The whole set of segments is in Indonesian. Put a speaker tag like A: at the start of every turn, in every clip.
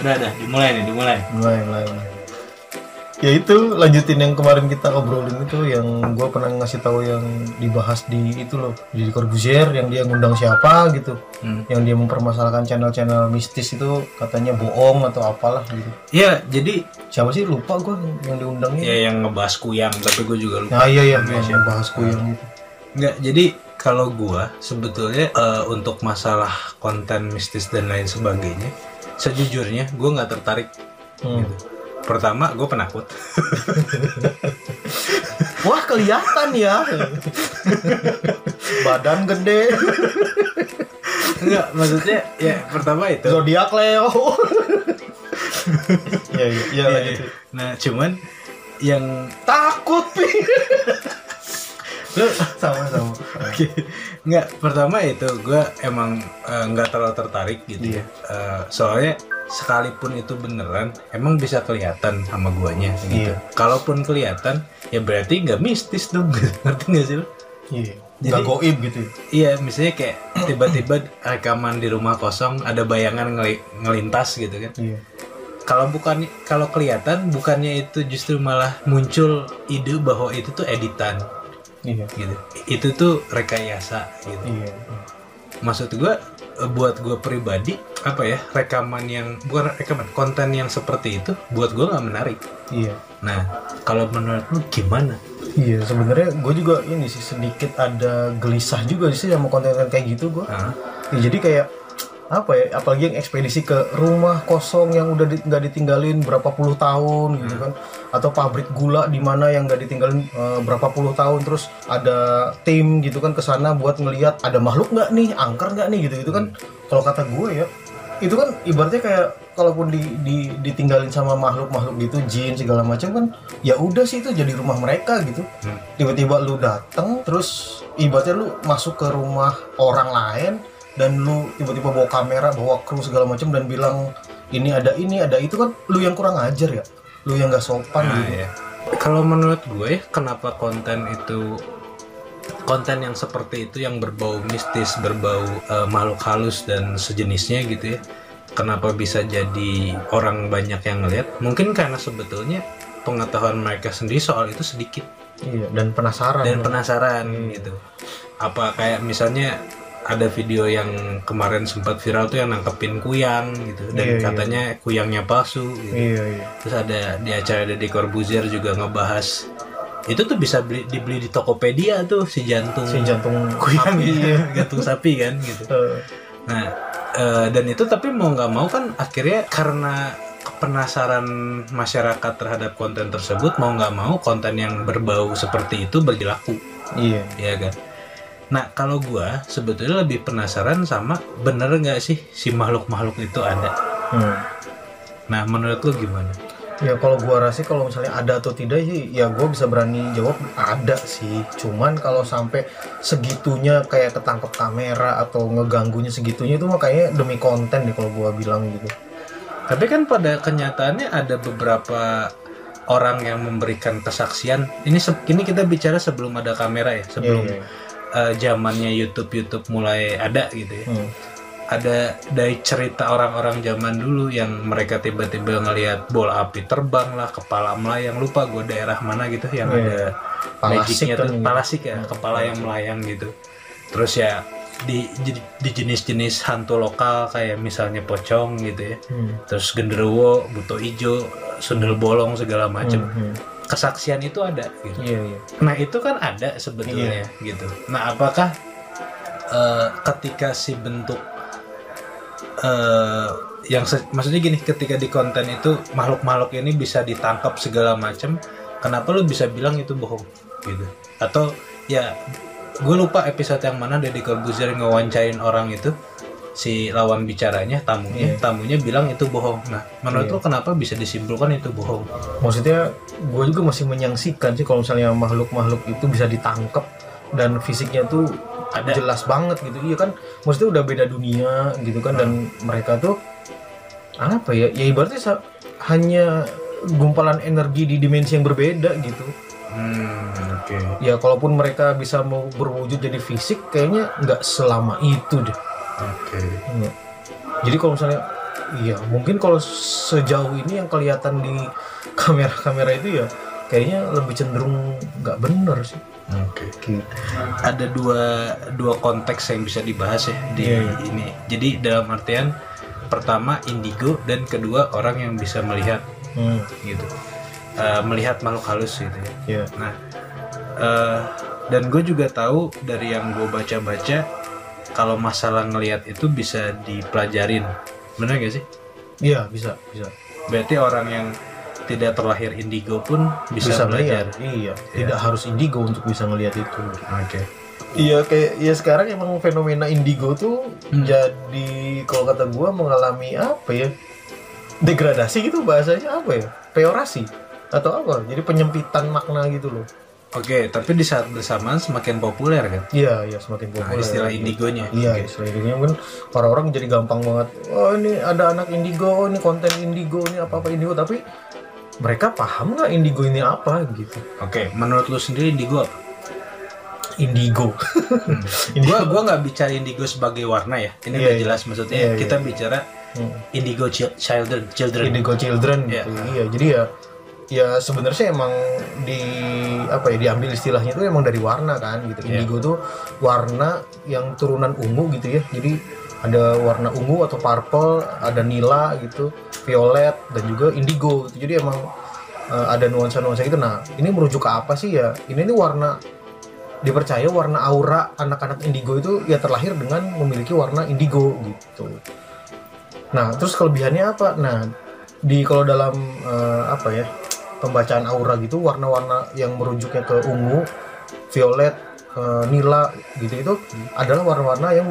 A: Udah, udah, dimulai nih, dimulai.
B: mulai mulai mulai. ya itu lanjutin yang kemarin kita obrolin itu yang gue pernah ngasih tahu yang dibahas di itu loh di Corbusier yang dia ngundang siapa gitu
A: Hmm.
B: yang dia mempermasalahkan channel-channel mistis itu katanya bohong atau apalah gitu
A: Iya, jadi
B: siapa sih lupa gue yang diundangnya
A: ya yang ngebahas kuyang, tapi gue juga lupa.
B: nah iya iya yang bahas kuyang gitu
A: Enggak, jadi kalau gua sebetulnya eh, untuk masalah konten mistis dan lain sebagainya, sejujurnya gua nggak tertarik.
B: Hmm.
A: Gitu. Pertama, gue penakut.
B: wah kelihatan ya badan gede
A: Enggak, maksudnya ya pertama itu.
B: zodiak Leo ya iya iya
A: Iya,
B: lanjut
A: iya. Nah, cuman yang
B: takut nih sama sama
A: Oke, nggak pertama itu gue emang eh, nggak terlalu tertarik gitu ya. Eh, soalnya sekalipun itu beneran, emang bisa kelihatan sama guanya gitu.
B: Iya.
A: Kalaupun kelihatan, ya berarti nggak mistis dong, ngerti nggak sih lo?
B: iya
A: Jadi-
B: nggak goib gitu ya
A: Iya, misalnya kayak tiba-tiba rekaman di rumah kosong ada bayangan ngeli- ngelintas gitu kan.
B: iya
A: Kalau bukan kalau kelihatan, bukannya itu justru malah muncul ide bahwa itu tuh editan
B: iya.
A: Gitu. Itu tuh rekayasa gitu.
B: iya.
A: Maksud gue buat gue pribadi apa ya rekaman yang bukan rekaman konten yang seperti itu buat gue nggak menarik.
B: Iya.
A: Nah kalau menurut lu gimana?
B: Iya sebenarnya gue juga ini sih sedikit ada gelisah juga sih sama konten-konten kayak gitu gue ya, jadi kayak apa ya apalagi yang ekspedisi ke rumah kosong yang udah di- nggak ditinggalin berapa puluh tahun gitu kan. Atau pabrik gula di mana yang nggak ditinggalin eh, berapa puluh tahun. Terus ada tim gitu kan ke sana buat ngelihat ada makhluk nggak nih angker nggak nih gitu gitu kan. Kalau kata gue ya itu kan ibaratnya kayak kalaupun di, di- ditinggalin sama makhluk-makhluk gitu jin segala macam kan ya udah sih itu jadi rumah mereka gitu. Tiba-tiba lu datang terus ibaratnya lu masuk ke rumah orang lain dan lu tiba-tiba bawa kamera bawa kru segala macam dan bilang ini ada ini ada itu kan lu yang kurang ajar ya? Lu yang nggak sopan
A: Nah,
B: gitu.
A: ya. kalau menurut gue ya, kenapa konten itu konten yang seperti itu yang berbau mistis berbau eh, makhluk halus dan sejenisnya gitu ya kenapa bisa jadi orang banyak yang ngeliat? Mungkin karena sebetulnya pengetahuan mereka sendiri soal itu sedikit.
B: Iya dan penasaran
A: dan
B: lu.
A: penasaran gitu. Apa kayak misalnya ada video yang kemarin sempat viral tuh yang nangkepin kuyang gitu. Dan
B: Iya, iya.
A: katanya kuyangnya palsu gitu.
B: iya iya.
A: Terus ada di acara Deddy Corbuzier juga ngebahas. Itu tuh bisa beli dibeli di Tokopedia tuh si jantung
B: si jantung
A: kuyang
B: sapi,
A: iya. jantung sapi kan gitu. Nah eh, dan itu tapi mau nggak mau kan akhirnya karena penasaran masyarakat terhadap konten tersebut mau nggak mau konten yang berbau seperti itu berlaku.
B: Iya.
A: Ya kan nah kalau gua sebetulnya lebih penasaran sama bener nggak sih si makhluk-makhluk itu ada
B: Hmm.
A: nah menurut lu gimana
B: Ya kalau gua rasa kalau misalnya ada atau tidak sih ya gua bisa berani jawab ada sih. Cuman kalau sampai segitunya kayak ketangkep kamera atau ngeganggunya segitunya itu makanya demi konten deh kalau gua bilang gitu.
A: Tapi kan pada kenyataannya ada beberapa orang yang memberikan kesaksian. Ini ini kita bicara sebelum ada kamera ya, sebelum
B: Iya, iya.
A: Eh, zamannya YouTube YouTube mulai ada gitu ya.
B: Hmm.
A: Ada dari cerita orang-orang zaman dulu yang mereka tiba-tiba ngelihat bola api terbang lah, kepala melayang lupa gue daerah mana gitu yang
B: Iya.
A: ada magicnya
B: kan
A: tuh, palasik ya, kepala yang melayang gitu. Terus ya di di- jenis-jenis hantu lokal kayak misalnya pocong gitu ya
B: Hmm.
A: terus genderuwo, buto ijo, sundel bolong segala macem.
B: Hmm, hmm.
A: Kesaksian itu ada gitu.
B: Iya iya.
A: Nah itu kan ada sebetulnya gitu. Nah apakah eh, ketika si bentuk eh yang maksudnya gini, ketika di konten itu makhluk-makhluk ini bisa ditangkap segala macam, kenapa lu bisa bilang itu bohong gitu? Atau ya gue lupa episode yang mana Deddy Corbuzier ngewawancarin orang itu si lawan bicaranya tamunya
B: Iya.
A: tamunya bilang itu bohong nah menurut
B: Iya.
A: lu kenapa bisa disimpulkan itu bohong
B: Maksudnya gue juga masih menyangsikan sih kalau misalnya makhluk-makhluk itu bisa ditangkap dan fisiknya tuh
A: Ada.
B: jelas banget gitu. Iya kan, maksudnya udah beda dunia gitu kan dan mereka tuh apa ya? Ya ibaratnya hanya gumpalan energi di dimensi yang berbeda gitu.
A: hmm Oke.
B: ya kalaupun mereka bisa mau berwujud jadi fisik kayaknya nggak selama itu deh
A: Oke.
B: Iya. jadi kalau misalnya iya mungkin kalau sejauh ini yang kelihatan di kamera-kamera itu ya kayaknya lebih cenderung nggak bener sih
A: Oke.
B: gitu
A: Ada dua dua konteks yang bisa dibahas ya di
B: Iya, iya.
A: ini. Jadi dalam artian pertama indigo dan kedua orang yang bisa melihat
B: hmm,
A: gitu. Eh, melihat makhluk halus gitu ya.
B: ya
A: Nah, eh, dan gue juga tahu dari yang gue baca-baca kalau masalah ngelihat itu bisa dipelajarin, bener gak sih?
B: iya bisa bisa.
A: Berarti orang yang tidak terlahir indigo pun bisa,
B: bisa
A: belajar.
B: melihat iya. Tidak harus indigo untuk bisa ngelihat itu.
A: Oke.
B: Iya kayak ya sekarang emang fenomena indigo tuh
A: Hmm.
B: jadi kalau kata gua mengalami apa ya? Degradasi gitu bahasanya apa ya? Peorasi? Atau apa? Jadi penyempitan makna gitu loh
A: Oke, tapi di saat bersamaan semakin populer kan?
B: iya iya semakin
A: Nah,
B: populer
A: istilah indigonya.
B: iya
A: Oke.
B: istilah indigonya kan orang-orang jadi gampang banget oh ini ada anak indigo oh, ini konten indigo ini apa apa indigo tapi mereka paham nggak indigo ini apa gitu
A: Oke, menurut lu sendiri indigo apa?
B: indigo
A: gua gua nggak bicara indigo sebagai warna ya. Ini udah
B: iya.
A: jelas maksudnya.
B: Iya, iya.
A: Kita bicara
B: Hmm.
A: indigo chil- children, children.
B: Indigo Children
A: Iya.
B: gitu. Iya, jadi ya ya sebenarnya emang di apa ya diambil istilahnya itu emang dari warna kan gitu.
A: Iya.
B: Indigo tuh warna yang turunan ungu gitu ya. Jadi ada warna ungu atau purple, ada nila gitu, violet dan juga indigo gitu. Jadi emang eh, ada nuansa-nuansa gitu. Nah, ini merujuk ke apa sih ya? Ini nih warna dipercaya warna aura anak-anak indigo itu ya terlahir dengan memiliki warna indigo gitu. Nah, terus kelebihannya apa? Nah, di kalau dalam eh, apa ya pembacaan aura gitu warna-warna yang merujuknya ke ungu, violet, eh, nila gitu itu adalah warna-warna yang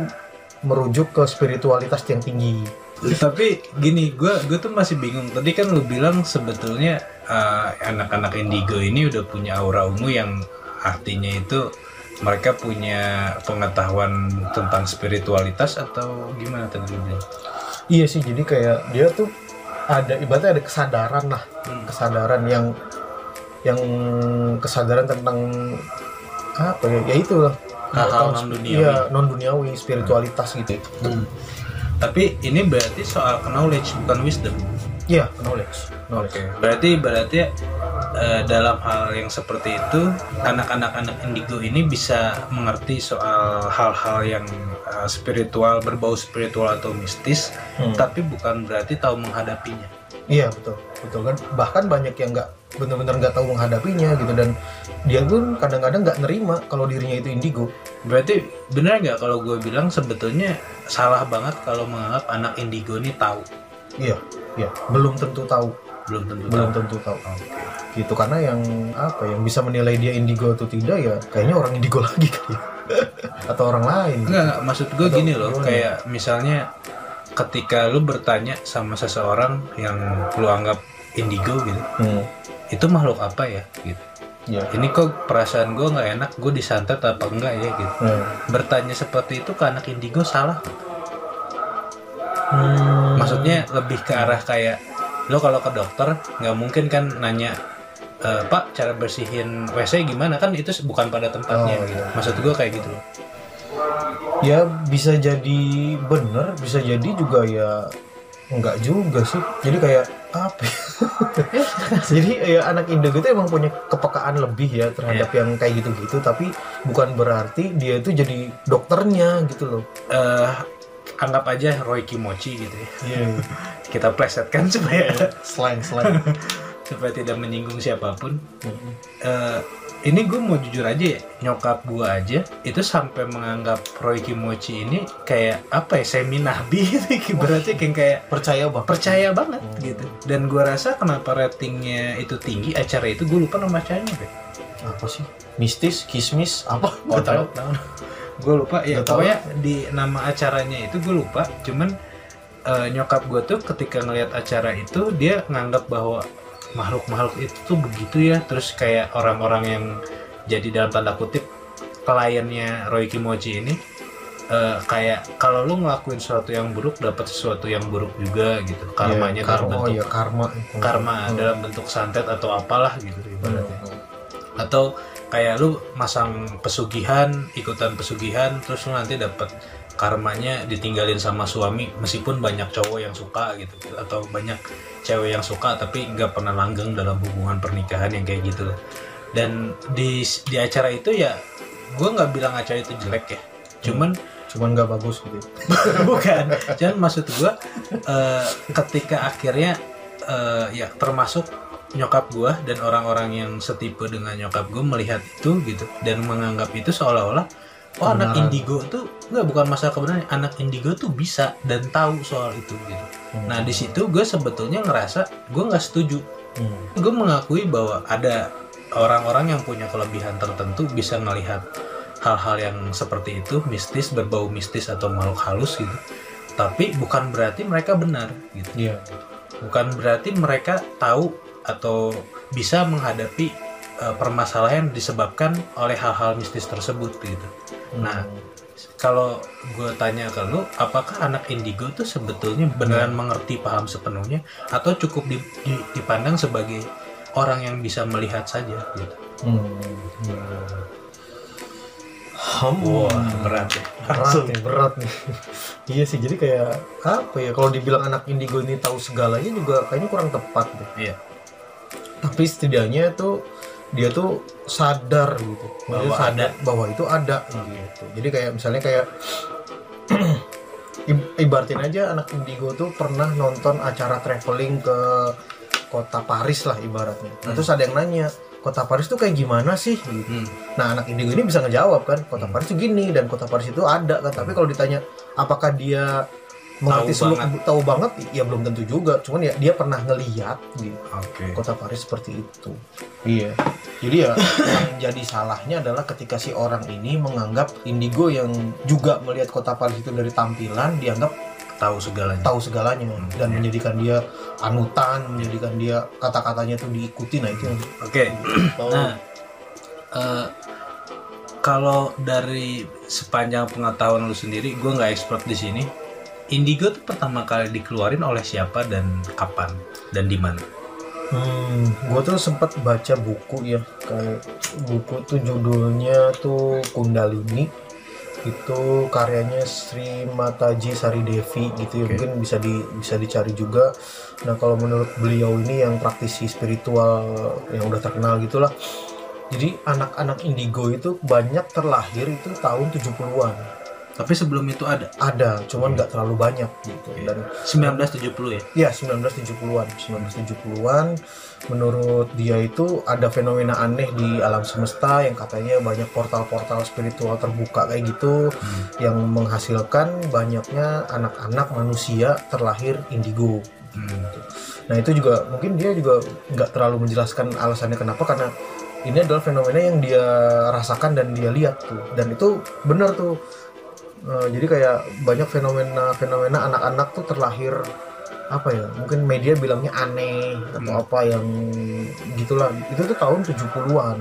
B: merujuk ke spiritualitas yang tinggi.
A: Tapi gini, gua gua tuh masih bingung. Tadi kan lu bilang sebetulnya eh, anak-anak indigo ini udah punya aura ungu yang artinya itu mereka punya pengetahuan tentang spiritualitas atau gimana tadi lu bilang?
B: Iya sih, jadi kayak dia tuh ada ibaratnya ada kesadaran lah,
A: Hmm.
B: kesadaran yang yang kesadaran tentang apa ya? Ya itulah
A: Hal-hal
B: Tentang-
A: non-duniawi.
B: Iya, non duniawi, spiritualitas gitu.
A: Tapi ini berarti soal knowledge bukan wisdom.
B: Iya, knowledge. knowledge.
A: Berarti berarti eh, dalam hal yang seperti itu anak-anak anak indigo ini bisa mengerti soal hal-hal yang eh, spiritual berbau spiritual atau mistis,
B: Hmm.
A: tapi bukan berarti tahu menghadapinya.
B: Iya betul, betul kan. Bahkan banyak yang nggak benar-benar nggak tahu menghadapinya gitu dan dia pun kadang-kadang nggak nerima kalau dirinya itu indigo.
A: Berarti benar nggak kalau gue bilang sebetulnya salah banget kalau menganggap anak indigo ini tahu,
B: Iya, iya. Belum tentu tahu,
A: belum tentu
B: belum
A: tahu.
B: tentu tahu.
A: Oke.
B: Gitu karena yang apa yang bisa menilai dia indigo atau tidak ya kayaknya orang indigo lagi kali. ya. atau orang lain.
A: Enggak, enggak, maksud gue
B: Atau
A: gini loh,
B: gimana?
A: kayak misalnya ketika lu bertanya sama seseorang yang lu anggap indigo gitu,
B: Hmm.
A: itu makhluk apa ya gitu.
B: Iya.
A: Ini kok perasaan gue nggak enak, gue disantet apa enggak ya gitu.
B: Hmm.
A: Bertanya seperti itu ke anak indigo salah.
B: Hmm.
A: Maksudnya lebih ke arah kayak lo kalau ke dokter nggak mungkin kan nanya "E, Pak cara bersihin WC gimana kan itu bukan pada tempatnya
B: Oh,
A: gitu.
B: iya.
A: Maksud gue kayak gitu
B: ya bisa jadi bener bisa jadi juga ya enggak juga sih jadi kayak apa ya? jadi ya anak indigo itu emang punya kepekaan lebih ya terhadap yang kayak gitu-gitu tapi bukan berarti dia itu jadi dokternya gitu loh
A: Eh, anggap aja Roy Kimochi gitu ya.
B: iya.
A: Kita plesetkan supaya
B: slang slang.
A: supaya tidak menyinggung siapa pun. Eh, ini gue mau jujur aja ya, nyokap gue aja itu sampai menganggap Roy Kimochi ini kayak apa ya semi nabi gitu berarti kayak kayak
B: percaya bang
A: percaya banget gitu. Dan gue rasa kenapa ratingnya itu tinggi acara itu gue lupa nama acaranya Be.
B: apa sih? Mistis kismis apa?
A: Oh,
B: nggak tahu
A: gue lupa ya
B: tahu.
A: pokoknya di nama acaranya itu gue lupa cuman eh, nyokap gue tuh ketika ngelihat acara itu dia nganggap bahwa makhluk-makhluk itu tuh begitu ya terus kayak orang-orang yang jadi dalam tanda kutip kliennya Roy Kimochi ini eh, kayak kalau lu ngelakuin sesuatu yang buruk dapat sesuatu yang buruk juga gitu karmanya
B: Iya,
A: dalam
B: karma oh
A: bentuk
B: ya karma
A: karma
B: Hmm.
A: dalam bentuk santet atau apalah gitu
B: Hmm.
A: ibaratnya atau kayak lu masang pesugihan ikutan pesugihan terus lu nanti dapat karmanya ditinggalin sama suami meskipun banyak cowok yang suka gitu atau banyak cewek yang suka tapi nggak pernah langgeng dalam hubungan pernikahan yang kayak gitu. Dan di di acara itu ya gue nggak bilang acara itu jelek ya. Cuman
B: cuman nggak bagus gitu
A: bukan. Cuman maksud gue eh, ketika akhirnya eh, ya termasuk nyokap gue dan orang-orang yang setipe dengan nyokap gue melihat itu gitu dan menganggap itu seolah-olah oh anak
B: Kebenaran.
A: indigo tuh nggak bukan masalah kebenaran anak indigo tuh bisa dan tahu soal itu gitu. Nah di situ gue sebetulnya ngerasa gue nggak setuju.
B: Hmm.
A: gue mengakui bahwa ada orang-orang yang punya kelebihan tertentu bisa melihat hal-hal yang seperti itu mistis berbau mistis atau makhluk halus gitu. Tapi bukan berarti mereka benar gitu.
B: Iya.
A: Bukan berarti mereka tahu atau bisa menghadapi eh, permasalahan yang disebabkan oleh hal-hal mistis tersebut gitu Nah, kalau gue tanya ke lu, apakah anak indigo tuh sebetulnya beneran mengerti paham sepenuhnya atau cukup di- di- dipandang sebagai orang yang bisa melihat saja gitu?
B: Hmm. Hmm.
A: Wah, berat ya.
B: berat nih berat nih iya sih jadi kayak apa ya kalau dibilang anak indigo ini tahu segalanya juga kayaknya kurang tepat deh
A: Iya.
B: Tapi setidaknya tuh dia tuh sadar gitu
A: Bahwa
B: sadar bahwa itu ada gitu jadi kayak misalnya kayak ibaratin aja anak indigo tuh pernah nonton acara traveling ke kota Paris lah ibaratnya nah,
A: Hmm.
B: terus ada yang nanya kota Paris tuh kayak gimana sih gitu
A: Hmm.
B: Nah, anak indigo ini bisa ngejawab kan, kota
A: Hmm.
B: Paris itu gini dan kota Paris itu ada kan. Tapi kalau ditanya apakah dia mengerti
A: Tahu
B: seluk
A: banget.
B: tahu banget, ya belum tentu juga. Cuman ya dia pernah ngeliat gitu
A: Oke.
B: kota Paris seperti itu. Iya. Jadi ya yang jadi salahnya adalah ketika si orang ini menganggap indigo yang juga melihat kota Paris itu dari tampilan dianggap
A: Tahu segalanya.
B: tahu segalanya dan
A: Iya.
B: menjadikan dia anutan, menjadikan dia kata-katanya tuh diikuti. Nah, itu yang
A: Oke.
B: tahu.
A: Nah, eh, kalau dari sepanjang pengetahuan lu sendiri, gue nggak expert di sini. Indigo tuh pertama kali dikeluarin oleh siapa dan kapan dan di mana?
B: Hmm, gue tuh sempat baca buku ya, kayak buku tuh judulnya tuh Kundalini. Itu karyanya Sri Mataji Sari Devi gitu ya, mungkin bisa di bisa dicari juga. Nah, kalau menurut beliau ini yang praktisi spiritual yang udah terkenal gitulah. Jadi anak-anak indigo itu banyak terlahir itu tahun 70-an.
A: Tapi sebelum itu ada?
B: Ada, cuman nggak terlalu banyak. Gitu. Dan
A: 1970 ya.
B: Ya 1970-an 1970-an Menurut dia itu ada fenomena aneh di alam semesta Yang katanya banyak portal-portal spiritual terbuka kayak gitu
A: Hmm.
B: Yang menghasilkan banyaknya anak-anak manusia terlahir indigo.
A: Hmm.
B: Nah itu juga mungkin dia juga nggak terlalu menjelaskan alasannya kenapa Karena ini adalah fenomena yang dia rasakan dan dia lihat tuh. Dan itu benar tuh Eh, jadi kayak banyak fenomena-fenomena anak-anak tuh terlahir apa ya mungkin media bilangnya aneh atau
A: Hmm.
B: apa yang gitulah. Itu tuh tahun 70-an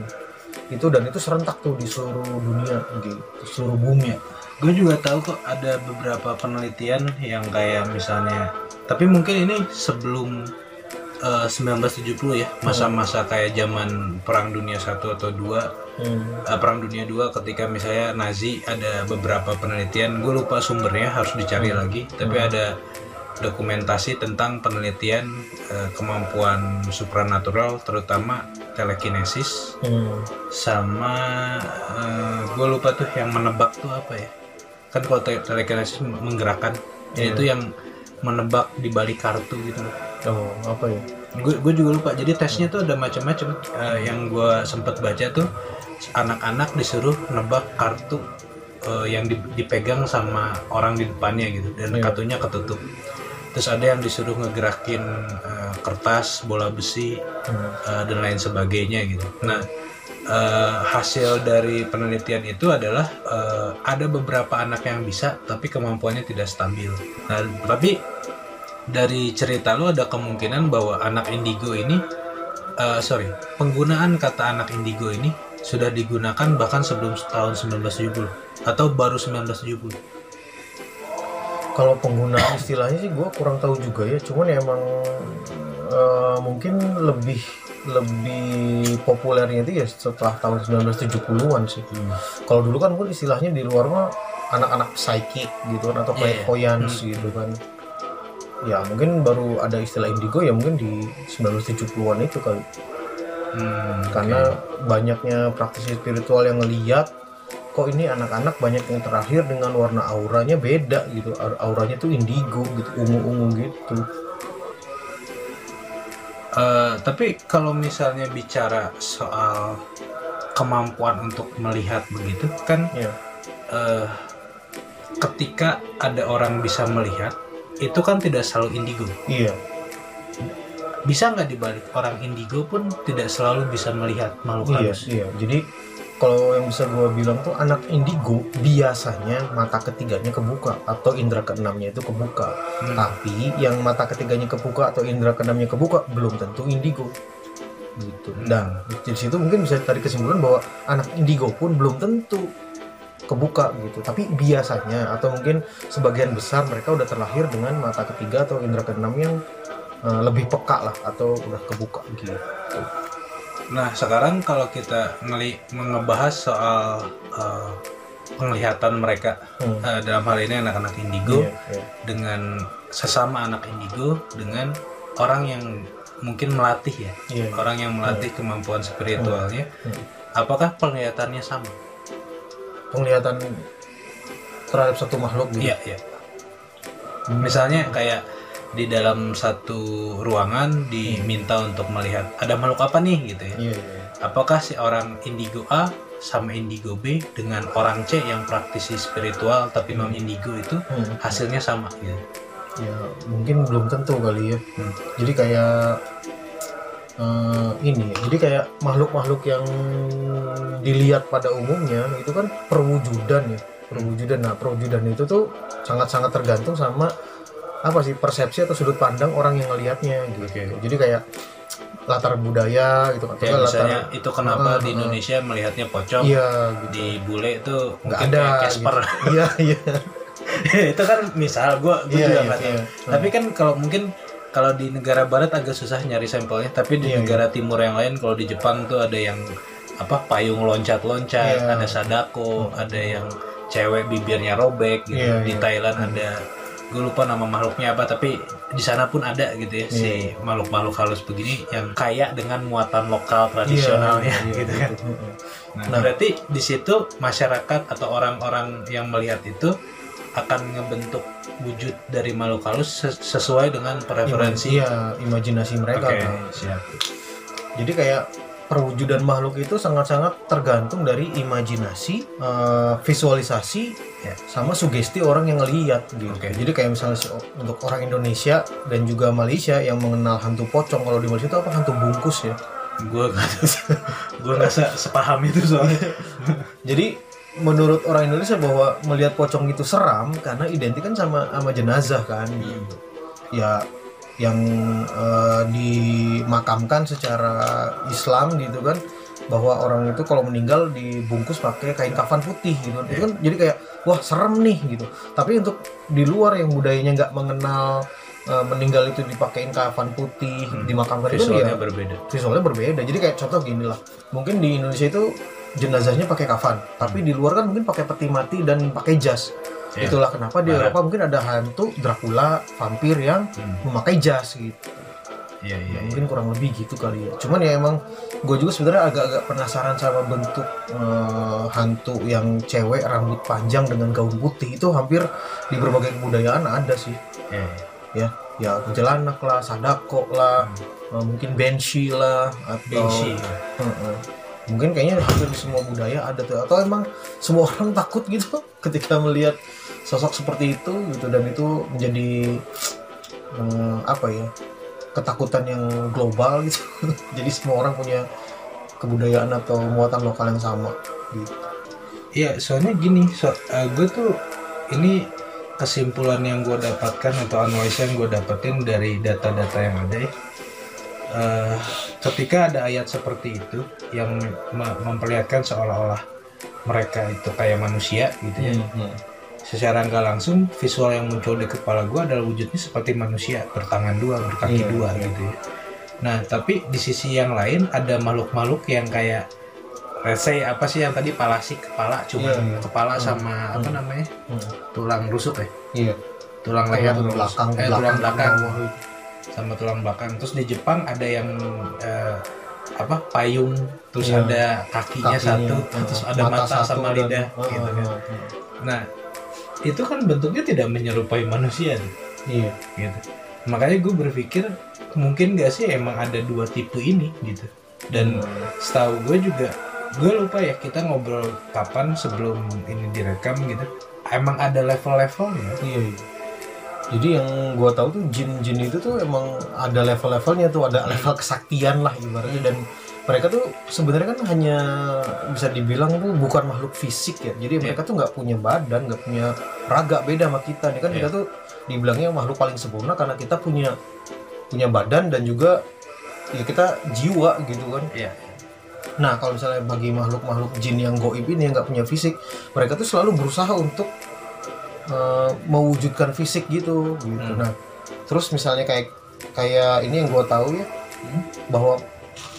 B: itu dan itu serentak tuh di seluruh dunia gitu. Seluruh bumi.
A: Gue juga tahu kok ada beberapa penelitian yang kayak misalnya, tapi mungkin ini sebelum eh, 1970 ya, masa-masa kayak zaman Perang Dunia 1 atau 2
B: Hmm.
A: eh, Perang Dunia 2 ketika misalnya Nazi ada beberapa penelitian, gue lupa sumbernya harus dicari lagi, tapi ada dokumentasi tentang penelitian eh, kemampuan supranatural terutama telekinesis
B: Hmm.
A: sama gue lupa tuh yang menebak tuh apa ya. Kan kalau te- telekinesis menggerakkan.
B: Iya.
A: yaitu yang menebak di balik kartu gitu. loh
B: oh apa ya
A: gue juga lupa jadi tesnya tuh ada macam-macam Eh, yang gue sempet baca tuh anak-anak disuruh nebak kartu eh, yang di- dipegang sama orang di depannya gitu dan
B: Iya.
A: kartunya ketutup terus ada yang disuruh ngegerakin eh, kertas bola besi
B: Hmm.
A: eh, dan lain sebagainya gitu. Nah, eh, hasil dari penelitian itu adalah eh, ada beberapa anak yang bisa, tapi kemampuannya tidak stabil. Nah, tapi dari cerita lu ada kemungkinan bahwa anak indigo ini, eh, sorry, penggunaan kata anak indigo ini sudah digunakan bahkan sebelum tahun 1970 atau baru 1970.
B: kalau penggunaan istilahnya sih gue kurang tahu juga ya cuman ya emang eh, mungkin lebih lebih populernya itu ya setelah tahun 1970-an sih.
A: Hmm.
B: Kalau dulu kan mungkin istilahnya di luar mah anak-anak psychic gitu kan atau
A: Iya, iya.
B: clairvoyance gitu kan. Ya mungkin baru ada istilah indigo ya mungkin di 1970-an itu kali.
A: Hmm,
B: Karena banyaknya praktisi spiritual yang ngeliat kok ini anak-anak banyak yang terakhir dengan warna auranya beda gitu. Aur- Auranya tuh indigo gitu, ungu-ungu gitu.
A: Eh, tapi kalau misalnya bicara soal kemampuan untuk melihat begitu kan
B: Ya.
A: eh, ketika ada orang bisa melihat itu kan tidak selalu indigo
B: Iya.
A: bisa nggak dibalik orang indigo pun tidak selalu bisa melihat makhluk
B: Iya,
A: halus
B: iya. Jadi kalau yang bisa gue bilang tuh anak indigo biasanya mata ketiganya kebuka atau indera keenamnya itu kebuka.
A: Hmm.
B: Tapi yang mata ketiganya kebuka atau indera keenamnya kebuka belum tentu indigo. Gitu.
A: Hmm.
B: Dan di situ mungkin bisa tarik kesimpulan bahwa anak indigo pun belum tentu kebuka gitu. Tapi biasanya atau mungkin sebagian besar mereka udah terlahir dengan mata ketiga atau indera keenam yang eh, lebih peka lah atau udah kebuka gitu.
A: Nah, sekarang kalau kita ngeli ngebahas soal eh, penglihatan mereka
B: Hmm.
A: eh, dalam hal ini anak-anak indigo
B: Iya, iya.
A: dengan sesama anak indigo dengan orang yang mungkin melatih ya,
B: Iya.
A: orang yang melatih kemampuan spiritualnya,
B: Hmm.
A: apakah penglihatannya sama?
B: Penglihatan terhadap satu makhluk gitu.
A: Iya, iya. Misalnya kayak di dalam satu ruangan diminta untuk melihat ada makhluk apa nih gitu ya.
B: Iya, iya.
A: Apakah si orang indigo A sama indigo B dengan orang C yang praktisi spiritual tapi non indigo itu
B: Hmm.
A: hasilnya sama gitu.
B: Ya, mungkin belum tentu kali ya.
A: Hmm.
B: Jadi kayak eh, ini, jadi kayak makhluk-makhluk yang dilihat pada umumnya itu kan perwujudan ya, perwujudan. Nah, perwujudan itu tuh sangat-sangat tergantung sama apa sih persepsi atau sudut pandang orang yang ngelihatnya gitu.
A: Oke.
B: Jadi kayak latar budaya gitu atau
A: Ya,
B: latar
A: misalnya itu kenapa
B: Ah,
A: di
B: ah.
A: Indonesia melihatnya pocong,
B: iya gitu.
A: di bule itu
B: nggak ada
A: kayak Casper.
B: gitu. Iya, iya.
A: itu kan misal gua gua
B: Iya,
A: juga
B: iya, iya.
A: Tapi kan kalau mungkin kalau di negara barat agak susah nyari sampelnya, tapi di
B: Iya,
A: negara timur yang lain kalau di Jepang tuh ada yang apa payung loncat-loncat,
B: Iya.
A: ada sadako, ada yang cewek bibirnya robek gitu.
B: Iya,
A: di
B: iya.
A: Thailand ada gue lupa nama makhluknya apa tapi di sana pun ada gitu ya si
B: Iya.
A: makhluk-makhluk halus begini yang kaya dengan muatan lokal tradisionalnya
B: Iya,
A: gitu kan.
B: gitu. Heeh.
A: Nah,
B: Nah.
A: berarti di situ masyarakat atau orang-orang yang melihat itu akan ngebentuk wujud dari makhluk halus ses- sesuai dengan preferensi.
B: Iya, imajinasi mereka
A: Oke,
B: kan.
A: siap.
B: Jadi kayak perwujudan makhluk itu sangat-sangat tergantung dari imajinasi, eh, visualisasi,
A: Ya.
B: sama sugesti orang yang ngelihat gitu.
A: Oke.
B: Jadi kayak misalnya untuk orang Indonesia dan juga Malaysia yang mengenal hantu pocong kalau di Malaysia itu apa hantu bungkus ya.
A: Gue gak gue nggak se- sepaham itu soalnya.
B: Jadi menurut orang Indonesia bahwa melihat pocong itu seram karena identik kan sama sama jenazah kan gitu. Ya yang eh, dimakamkan secara Islam gitu kan bahwa orang itu kalau meninggal dibungkus pakai kain kafan putih gitu itu kan jadi kayak wah serem nih gitu tapi untuk di luar yang budayanya nggak mengenal eh, meninggal itu dipakein kafan putih dimakamkan itu kan ya
A: berbeda.
B: visualnya berbeda. Jadi kayak contoh gini lah, mungkin di Indonesia itu jenazahnya pakai kafan, tapi di luar kan mungkin pakai peti mati dan pakai jas.
A: Iya.
B: Itulah kenapa di
A: Barat.
B: Eropa mungkin ada hantu Dracula, vampir yang
A: Hmm.
B: memakai jas gitu.
A: Iya iya.
B: Ya,
A: iya.
B: mungkin kurang lebih gitu kali ya. Cuman ya emang gue juga sebenarnya agak-agak penasaran sama bentuk eh, hantu yang cewek rambut panjang dengan gaun putih itu hampir di berbagai kebudayaan ada sih
A: Iya,
B: ya ya kuntilanak lah, sadako lah, eh, mungkin banshee lah atau
A: Banshee.
B: Mungkin kayaknya hampir semua budaya ada tuh. Atau emang semua orang takut gitu ketika melihat sosok seperti itu gitu. Dan itu menjadi eh, apa ya ketakutan yang global gitu. Jadi semua orang punya kebudayaan atau muatan lokal yang sama gitu.
A: Iya, soalnya gini, so, gue tuh ini kesimpulan yang gue dapatkan atau analisa yang gue dapetin dari data-data yang ada ya. Eh, ketika ada ayat seperti itu yang me- memperlihatkan seolah-olah mereka itu kayak manusia gitu ya. Secara nggak langsung visual yang muncul di kepala gue adalah wujudnya seperti manusia bertangan dua, berkaki
B: Iya,
A: dua
B: iya.
A: gitu ya. Nah, tapi di sisi yang lain ada makhluk-makhluk yang kayak let's say apa sih yang tadi palasik kepala cuma
B: Iya, iya.
A: kepala
B: Hmm.
A: sama apa
B: Hmm.
A: namanya?
B: Hmm.
A: tulang rusuk ya.
B: Iya.
A: Tulang leher
B: Tulang
A: rusuk.
B: belakang,
A: eh, tulang belakang
B: bawah itu.
A: Sama tulang belakang. Terus di Jepang ada yang eh, apa? payung, terus
B: Iya.
A: ada kakinya,
B: Kakinya,
A: satu,
B: uh,
A: terus ada mata,
B: satu
A: sama
B: dan-
A: lidah
B: uh,
A: gitu kan.
B: uh, uh.
A: Nah, itu kan bentuknya tidak menyerupai manusia.
B: Iya.
A: gitu makanya gue berpikir mungkin gak sih emang ada dua tipe ini gitu dan setahu gue juga gue lupa ya kita ngobrol kapan sebelum ini direkam gitu emang ada level-levelnya
B: Iya. iya. Jadi yang gua tahu tuh jin-jin itu tuh emang ada level-levelnya tuh, ada level kesaktian lah ibaratnya dan mereka tuh sebenarnya kan hanya bisa dibilang tuh bukan makhluk fisik ya. Jadi mereka tuh nggak punya badan, nggak punya raga beda sama kita nih kan kita tuh dibilangnya makhluk paling sempurna karena kita punya punya badan dan juga ya kita jiwa gitu kan.
A: Iya.
B: Nah, kalau misalnya bagi makhluk-makhluk jin yang goib ini yang nggak punya fisik, mereka tuh selalu berusaha untuk eh, mewujudkan fisik gitu, gitu.
A: Hmm.
B: Nah, terus misalnya kayak kayak ini yang gue tahu ya, bahwa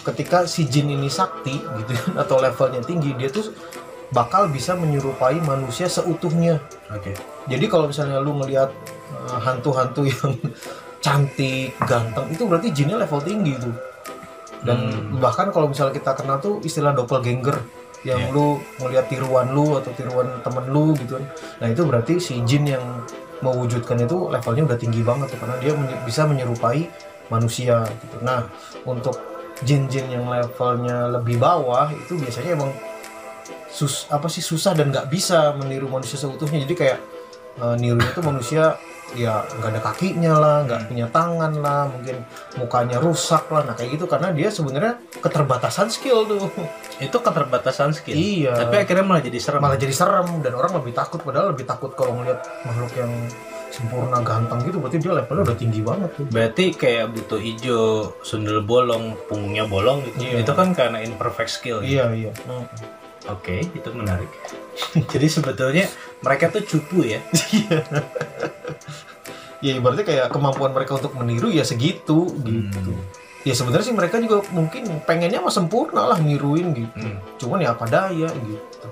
B: ketika si jin ini sakti gitu kan, atau levelnya tinggi, dia tuh bakal bisa menyerupai manusia seutuhnya.
A: oke
B: Jadi kalau misalnya lu ngelihat eh, hantu-hantu yang cantik, ganteng, itu berarti jinnya level tinggi tuh. Dan
A: Hmm.
B: bahkan kalau misalnya kita kenal tuh istilah doppelganger yang
A: Iya.
B: lu ngelihat tiruan lu atau tiruan temen lu gitu kan. Nah, itu berarti si jin yang mewujudkan itu levelnya udah tinggi banget tuh karena dia menye- bisa menyerupai manusia gitu. Nah, untuk jin-jin yang levelnya lebih bawah itu biasanya emang sus apa sih susah dan nggak bisa meniru manusia seutuhnya jadi kayak eh, nirunya tuh manusia ya nggak ada kakinya lah nggak punya tangan lah mungkin mukanya rusak lah. Nah kayak gitu karena dia sebenarnya keterbatasan skill tuh.
A: Itu keterbatasan skill?
B: Iya.
A: Tapi akhirnya malah jadi serem.
B: Malah jadi serem dan orang lebih takut. Padahal lebih takut kalau ngeliat makhluk yang sempurna ganteng gitu berarti dia levelnya udah tinggi banget tuh.
A: Berarti kayak butuh hijau sundel bolong punggungnya bolong gitu.
B: Iya.
A: itu kan karena imperfect skill ya?
B: iya iya. Hmm.
A: Oke itu menarik. Jadi sebetulnya mereka tuh cupu ya?
B: Ya ibaratnya kayak kemampuan mereka untuk meniru ya segitu gitu. Ya sebenarnya sih mereka juga mungkin pengennya mah sempurna lah niruin gitu.
A: Hmm.
B: cuman ya apa daya gitu